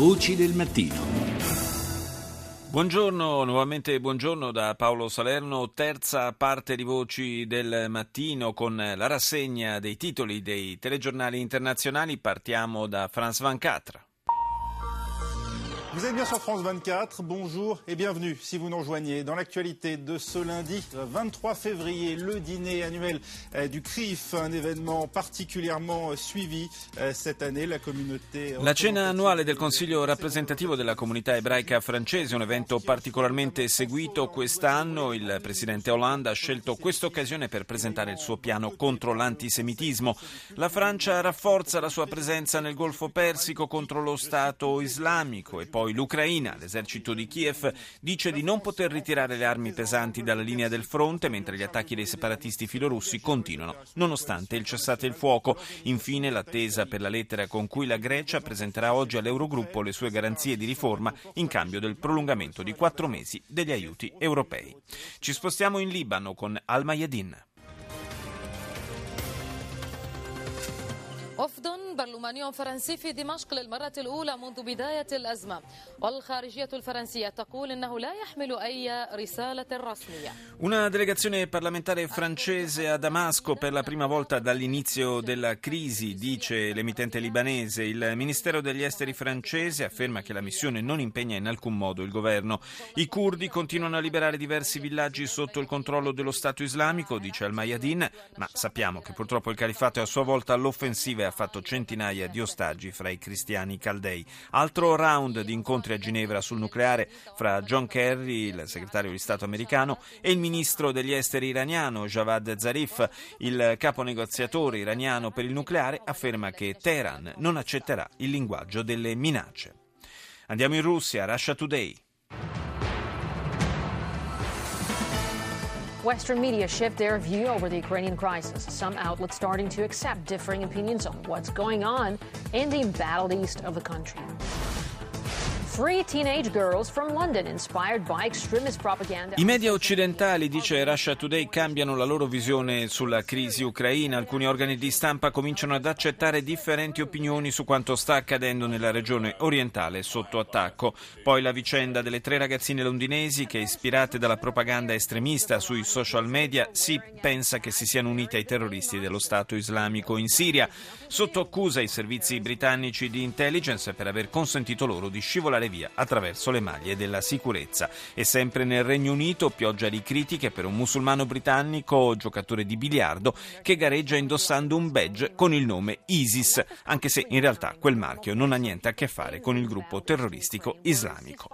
Voci del mattino. Buongiorno, nuovamente buongiorno da Paolo Salerno, terza parte di Voci del Mattino con la rassegna dei titoli dei telegiornali internazionali. Partiamo da France 24. Vous êtes bien sur France 24, bonjour et bienvenue si vous nous rejoignez. Dans l'actualité de ce lundi 23 février, le dîner annuel euh, du CRIF, un événement particulièrement suivi euh, cette année. La communauté... La cena annuale del Consiglio rappresentativo della comunità ebraica francese, un evento particolarmente seguito quest'anno. Il presidente Hollande ha scelto questa occasione per presentare il suo piano contro l'antisemitismo. La Francia rafforza la sua presenza nel Golfo Persico contro lo Stato islamico e poi poi l'Ucraina. L'esercito di Kiev dice di non poter ritirare le armi pesanti dalla linea del fronte, mentre gli attacchi dei separatisti filorussi continuano, nonostante il cessate il fuoco. Infine, l'attesa per la lettera con cui la Grecia presenterà oggi all'Eurogruppo le sue garanzie di riforma in cambio del prolungamento di quattro mesi degli aiuti europei. Ci spostiamo in Libano con Al وفد برلماني فرنسي في دمشق للمرة الأولى منذ بداية الأزمة والخارجية الفرنسية تقول أنه لا يحمل أي رسالة رسمية Una delegazione parlamentare francese a Damasco per la prima volta dall'inizio della crisi, dice l'emittente libanese. Il Ministero degli Esteri francese afferma che la missione non impegna in alcun modo il governo. I curdi continuano a liberare diversi villaggi sotto il controllo dello Stato islamico, dice Al-Mayadin, ma sappiamo che purtroppo il califato è a sua volta all'offensiva e ha fatto centinaia di ostaggi fra i cristiani caldei. Altro round di incontri a Ginevra sul nucleare fra John Kerry, il segretario di Stato americano, e il ministro degli esteri iraniano Javad Zarif. Il capo negoziatore iraniano per il nucleare afferma che Teheran non accetterà il linguaggio delle minacce. Andiamo in Russia, Russia Today. Western media shift their view over the Ukrainian crisis. Some outlets starting to accept differing opinions on what's going on in the embattled east of the country. I media occidentali, dice Russia Today, cambiano la loro visione sulla crisi ucraina. Alcuni organi di stampa cominciano ad accettare differenti opinioni su quanto sta accadendo nella regione orientale sotto attacco. Poi la vicenda delle tre ragazzine londinesi che, ispirate dalla propaganda estremista sui social media, si pensa che si siano unite ai terroristi dello Stato islamico in Siria. Sotto accusa i servizi britannici di intelligence per aver consentito loro di scivolare via attraverso le maglie della sicurezza. E sempre nel Regno Unito, pioggia di critiche per un musulmano britannico, giocatore di biliardo, che gareggia indossando un badge con il nome ISIS, anche se in realtà quel marchio non ha niente a che fare con il gruppo terroristico islamico.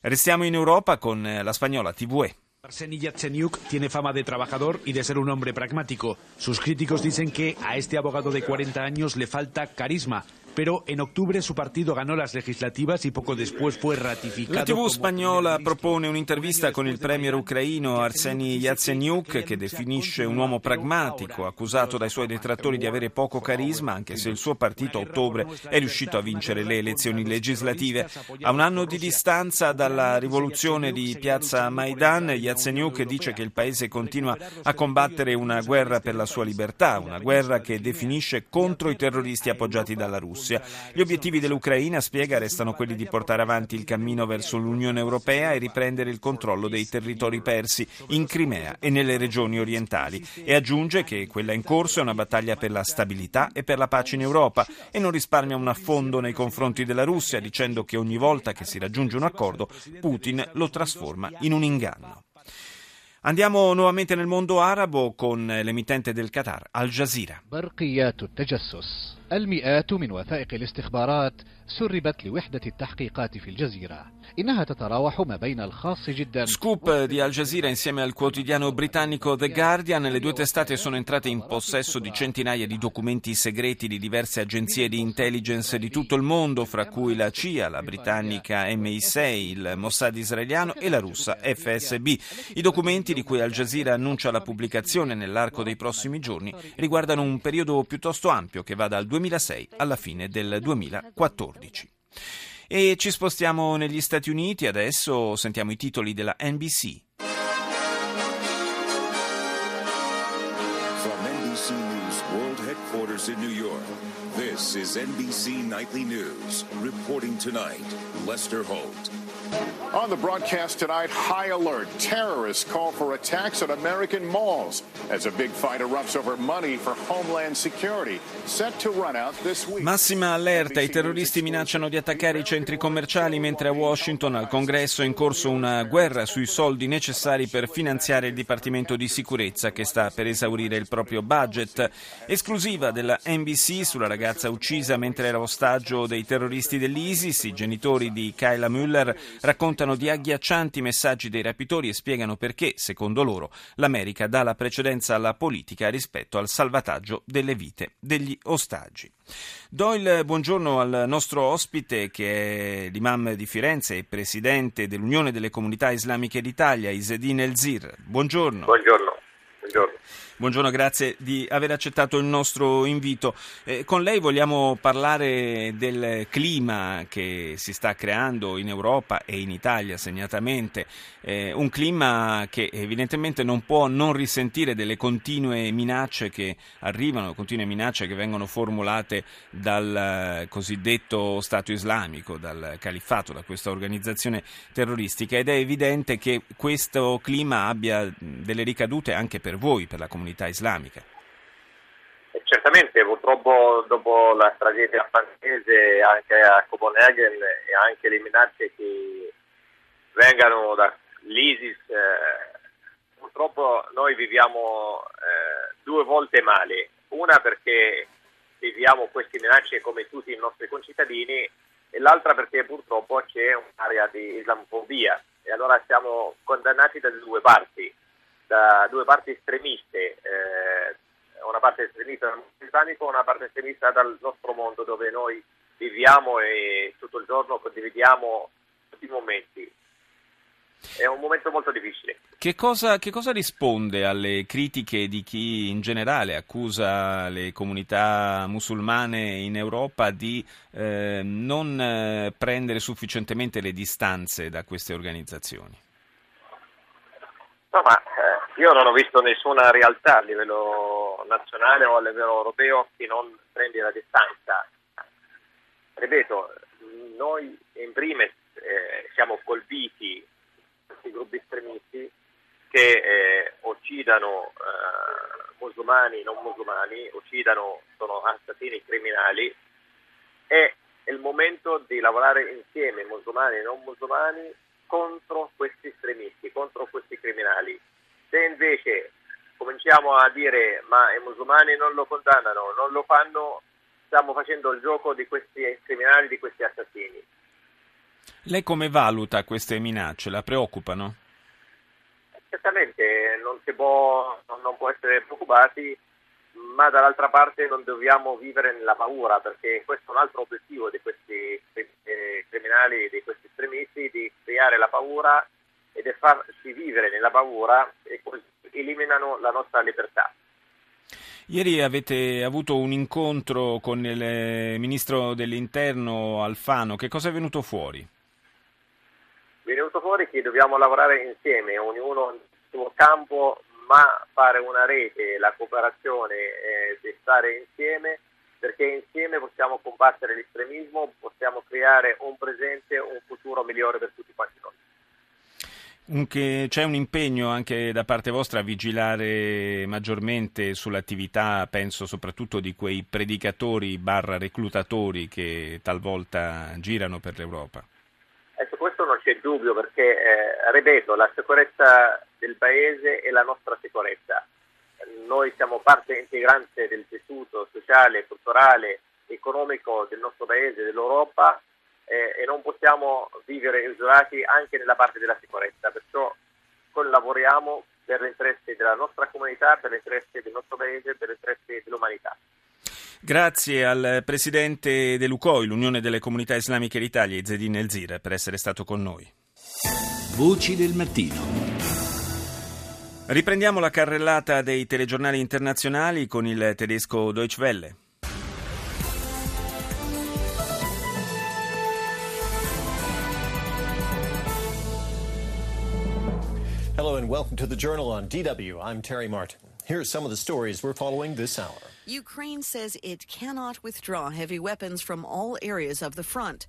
Restiamo in Europa con la spagnola TVE. Arseny Yatsenyuk tiene fama de trabajador y de ser un hombre pragmático. Sus críticos dicen que a este abogado de 40 años le falta carisma. Pero en octubre su partido ganó las legislativas y poco después fue ratificado. La TV spagnola propone un'intervista con il premier ucraino Arseny Yatsenyuk che definisce un uomo pragmatico, accusato dai suoi detrattori di avere poco carisma, anche se il suo partito a ottobre è riuscito a vincere le elezioni legislative. A un anno di distanza dalla rivoluzione di piazza Maidan, Yatsenyuk dice che il paese continua a combattere una guerra per la sua libertà, una guerra che definisce contro i terroristi appoggiati dalla Russia. Gli obiettivi dell'Ucraina, spiega, restano quelli di portare avanti il cammino verso l'Unione Europea e riprendere il controllo dei territori persi in Crimea e nelle regioni orientali. E aggiunge che quella in corso è una battaglia per la stabilità e per la pace in Europa e non risparmia un affondo nei confronti della Russia, dicendo che ogni volta che si raggiunge un accordo Putin lo trasforma in un inganno. Andiamo nuovamente nel mondo arabo con l'emittente del Qatar, Al Jazeera. المئات من وثائق الاستخبارات سربت لوحدة التحقيقات في الجزيرة إنها تتراوح ما بين الخاص جدا Scoop di Al Jazeera insieme al quotidiano britannico The Guardian le due testate sono entrate in possesso di centinaia di documenti segreti di diverse agenzie di intelligence di tutto il mondo fra cui la CIA, la britannica MI6, il Mossad israeliano e la russa FSB. I documenti di cui Al Jazeera annuncia la pubblicazione nell'arco dei prossimi giorni riguardano un periodo piuttosto ampio che va dal 2006 alla fine del 2014. E ci spostiamo negli Stati Uniti, adesso sentiamo i titoli della NBC. From NBC News World Headquarters in New York, this is NBC Nightly News. Reporting tonight, Lester Holt. On the broadcast tonight, high alert. Terrorists call for attacks at American malls as a big fight erupts over money for Homeland Security, set to run out this week. Massima allerta, i terroristi minacciano di attaccare i centri commerciali mentre a Washington al congresso è in corso una guerra sui soldi necessari per finanziare il Dipartimento di Sicurezza che sta per esaurire il proprio budget. Esclusiva della NBC sulla ragazza uccisa mentre era ostaggio dei terroristi dell'ISIS, i genitori di Kyla Müller raccontano di agghiaccianti messaggi dei rapitori e spiegano perché, secondo loro, l'America dà la precedenza alla politica rispetto al salvataggio delle vite degli ostaggi. Do il buongiorno al nostro ospite che è l'imam di Firenze e presidente dell'Unione delle Comunità Islamiche d'Italia, Isedin Elzir. Buongiorno. Buongiorno. Buongiorno. Grazie di aver accettato il nostro invito. Eh, con lei vogliamo parlare del clima che si sta creando in Europa e in Italia segnatamente, eh, un clima che evidentemente non può non risentire delle continue minacce che arrivano, continue minacce che vengono formulate dal cosiddetto Stato islamico, dal califfato, da questa organizzazione terroristica ed è evidente che questo clima abbia delle ricadute anche per voi, per la comunità comunità islamica. Certamente, purtroppo dopo la tragedia francese anche a Copenaghen e anche le minacce che vengano dall'ISIS, eh, purtroppo noi viviamo eh, due volte male. Una perché viviamo queste minacce come tutti i nostri concittadini e l'altra perché purtroppo c'è un'area di islamofobia e allora siamo condannati da due parti da due parti estremiste, eh, una parte estremista dal mondo islamico e una parte estremista dal nostro mondo dove noi viviamo e tutto il giorno condividiamo tutti i momenti. È un momento molto difficile. Che cosa, che cosa, risponde alle critiche di chi in generale accusa le comunità musulmane in Europa di eh, non eh, prendere sufficientemente le distanze da queste organizzazioni? No, ma io non ho visto nessuna realtà a livello nazionale o a livello europeo che non prende la distanza. Ripeto, noi in primis eh, siamo colpiti da questi gruppi estremisti che eh, uccidano eh, musulmani, non musulmani, uccidano, sono assassini criminali è il momento di lavorare insieme, musulmani e non musulmani, contro questi estremisti, contro questi criminali se invece cominciamo a dire ma i musulmani non lo condannano, non lo fanno, stiamo facendo il gioco di questi criminali, di questi assassini. Lei come valuta queste minacce? La preoccupano? Certamente non si può, non può essere preoccupati, ma dall'altra parte non dobbiamo vivere nella paura, perché questo è un altro obiettivo di questi eh, criminali, di questi estremisti, di creare la paura ed è farsi vivere nella paura e così eliminano la nostra libertà. Ieri avete avuto un incontro con il eh, ministro dell'interno Alfano, che cosa è venuto fuori? È venuto fuori che dobbiamo lavorare insieme, ognuno nel suo campo, ma fare una rete, la cooperazione, eh, stare insieme, perché insieme possiamo combattere l'estremismo, possiamo creare un presente, un futuro migliore per tutti quanti noi c'è un impegno anche da parte vostra a vigilare maggiormente sull'attività, penso soprattutto di quei predicatori barra reclutatori che talvolta girano per l'Europa. Non c'è dubbio perché, eh, ripeto, la sicurezza del Paese è la nostra sicurezza. Noi siamo parte integrante del tessuto sociale, culturale, economico del nostro Paese, dell'Europa eh, e non possiamo vivere isolati anche nella parte della sicurezza, perciò collaboriamo per l'interesse della nostra comunità, per l'interesse del nostro paese, per l'interesse dell'umanità. Grazie al presidente dell'UCOI, l'Unione delle Comunità Islamiche d'Italia, Izzedin Elzir, per essere stato con noi. Voci del mattino. Riprendiamo la carrellata dei telegiornali internazionali con il tedesco Deutsche Welle. Hello and welcome to the Journal on DW. I'm Terry Martin. Here are some of the stories we're following this hour.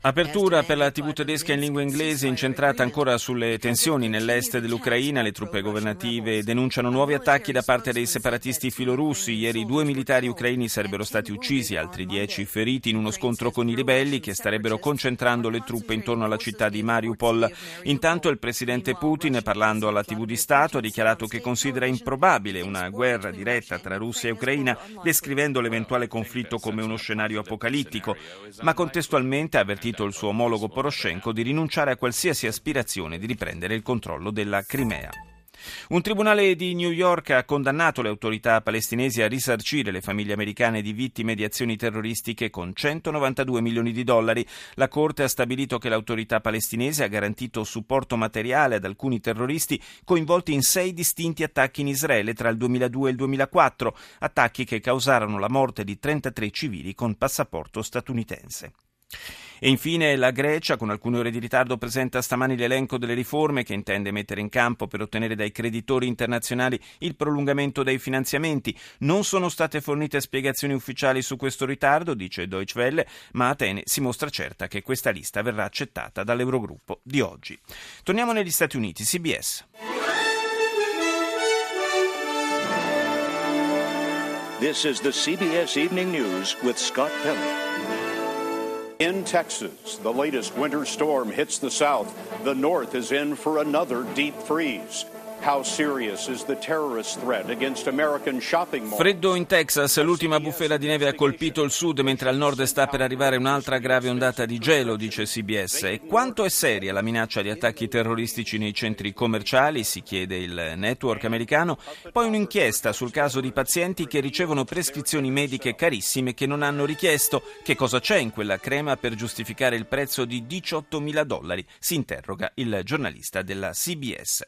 Apertura per la TV tedesca in lingua inglese incentrata ancora sulle tensioni nell'est dell'Ucraina. Le truppe governative denunciano nuovi attacchi da parte dei separatisti filorussi. Ieri due militari ucraini sarebbero stati uccisi, altri dieci feriti in uno scontro con i ribelli che starebbero concentrando le truppe intorno alla città di Mariupol. Intanto il presidente Putin, parlando alla TV di Stato, ha dichiarato che considera improbabile una guerra diretta tra Russia e Ucraina, descrivendo l'eventuale conflitto come uno scenario apocalittico, ma contestualmente ha avvertito il suo omologo Poroshenko di rinunciare a qualsiasi aspirazione di riprendere il controllo della Crimea. Un tribunale di New York ha condannato le autorità palestinesi a risarcire le famiglie americane di vittime di azioni terroristiche con 192 milioni di dollari. La Corte ha stabilito che l'autorità palestinese ha garantito supporto materiale ad alcuni terroristi coinvolti in sei distinti attacchi in Israele tra il 2002 e il 2004, attacchi che causarono la morte di 33 civili con passaporto statunitense. E infine la Grecia, con alcune ore di ritardo, presenta stamani l'elenco delle riforme che intende mettere in campo per ottenere dai creditori internazionali il prolungamento dei finanziamenti. Non sono state fornite spiegazioni ufficiali su questo ritardo, dice Deutsche Welle, ma Atene si mostra certa che questa lista verrà accettata dall'Eurogruppo di oggi. Torniamo negli Stati Uniti, CBS. This is the CBS Evening News with Scott Pelley. In Texas, the latest winter storm hits the south. The north is in for another deep freeze. Freddo in Texas, l'ultima bufera di neve ha colpito il sud mentre al nord sta per arrivare un'altra grave ondata di gelo, dice CBS. E quanto è seria la minaccia di attacchi terroristici nei centri commerciali, si chiede il network americano. Poi un'inchiesta sul caso di pazienti che ricevono prescrizioni mediche carissime che non hanno richiesto. Che cosa c'è in quella crema per giustificare il prezzo di 18 mila dollari? Si interroga il giornalista della CBS.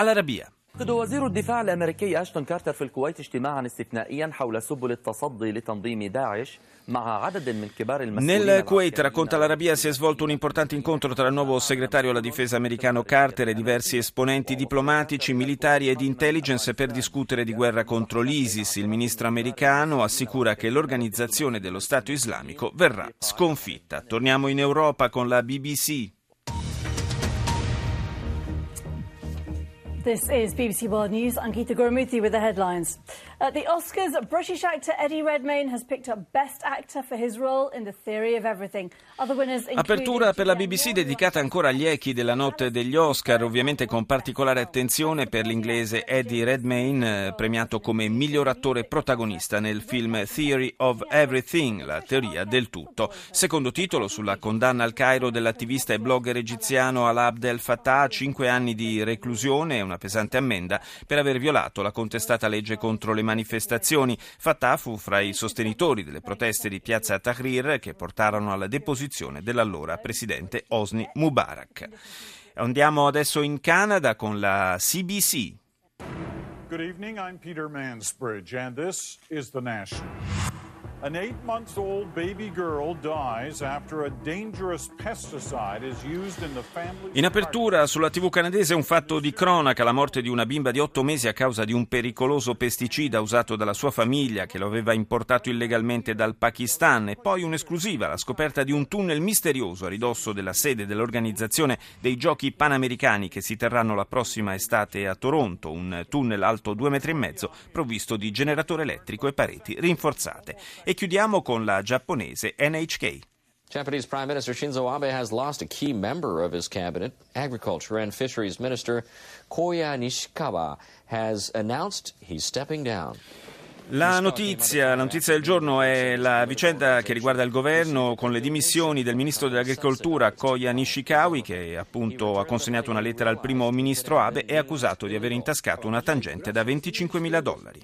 العربية وزير الدفاع الامريكي اشتون كارتر في الكويت اجتماعا استثنائيا حول سبل التصدي لتنظيم داعش Nel Kuwait, racconta l'Arabia, si è svolto un importante incontro tra il nuovo segretario alla difesa americano Carter e diversi esponenti diplomatici, militari e di intelligence per discutere di guerra contro l'ISIS. Il ministro americano assicura che l'organizzazione dello Stato islamico verrà sconfitta. Torniamo in Europa con la BBC. This is BBC World News. I'm Gurumuthy with the headlines. At the Oscars, British actor Eddie Redmayne has picked up Best Actor for his role in The Theory of Everything. Other winners Apertura per la BBC dedicata ancora agli echi della notte degli Oscar, ovviamente con particolare attenzione per l'inglese Eddie Redmayne, eh, premiato come miglior attore protagonista nel film Theory of Everything, la teoria del tutto. Secondo titolo sulla condanna al Cairo dell'attivista e blogger egiziano Alaa Abdel Fattah a cinque anni di reclusione e una pesante ammenda per aver violato la contestata legge contro le manifestazioni. Fattah fu fra i sostenitori delle proteste di piazza Tahrir che portarono alla deposizione dell'allora presidente Hosni Mubarak. Andiamo adesso in Canada con la CBC. Good evening, I'm Peter Mansbridge and this is The National. An eight month old baby girl dies after a dangerous pesticide is used in the family. In apertura sulla TV canadese un fatto di cronaca, la morte di una bimba di otto mesi a causa di un pericoloso pesticida usato dalla sua famiglia che lo aveva importato illegalmente dal Pakistan e poi un'esclusiva, la scoperta di un tunnel misterioso a ridosso della sede dell'organizzazione dei giochi panamericani che si terranno la prossima estate a Toronto, un tunnel alto due metri e mezzo provvisto di generatore elettrico e pareti rinforzate. E chiudiamo con la giapponese NHK. Japanese Prime Minister Shinzo Abe has lost a key member of his cabinet. Agriculture and Fisheries Minister Koya Nishikawa has announced he's stepping down. La notizia, la notizia, del giorno è la vicenda che riguarda il governo con le dimissioni del ministro dell'agricoltura Koya Nishikawi che appunto ha consegnato una lettera al primo ministro Abe e è accusato di aver intascato una tangente da 25 mila dollari.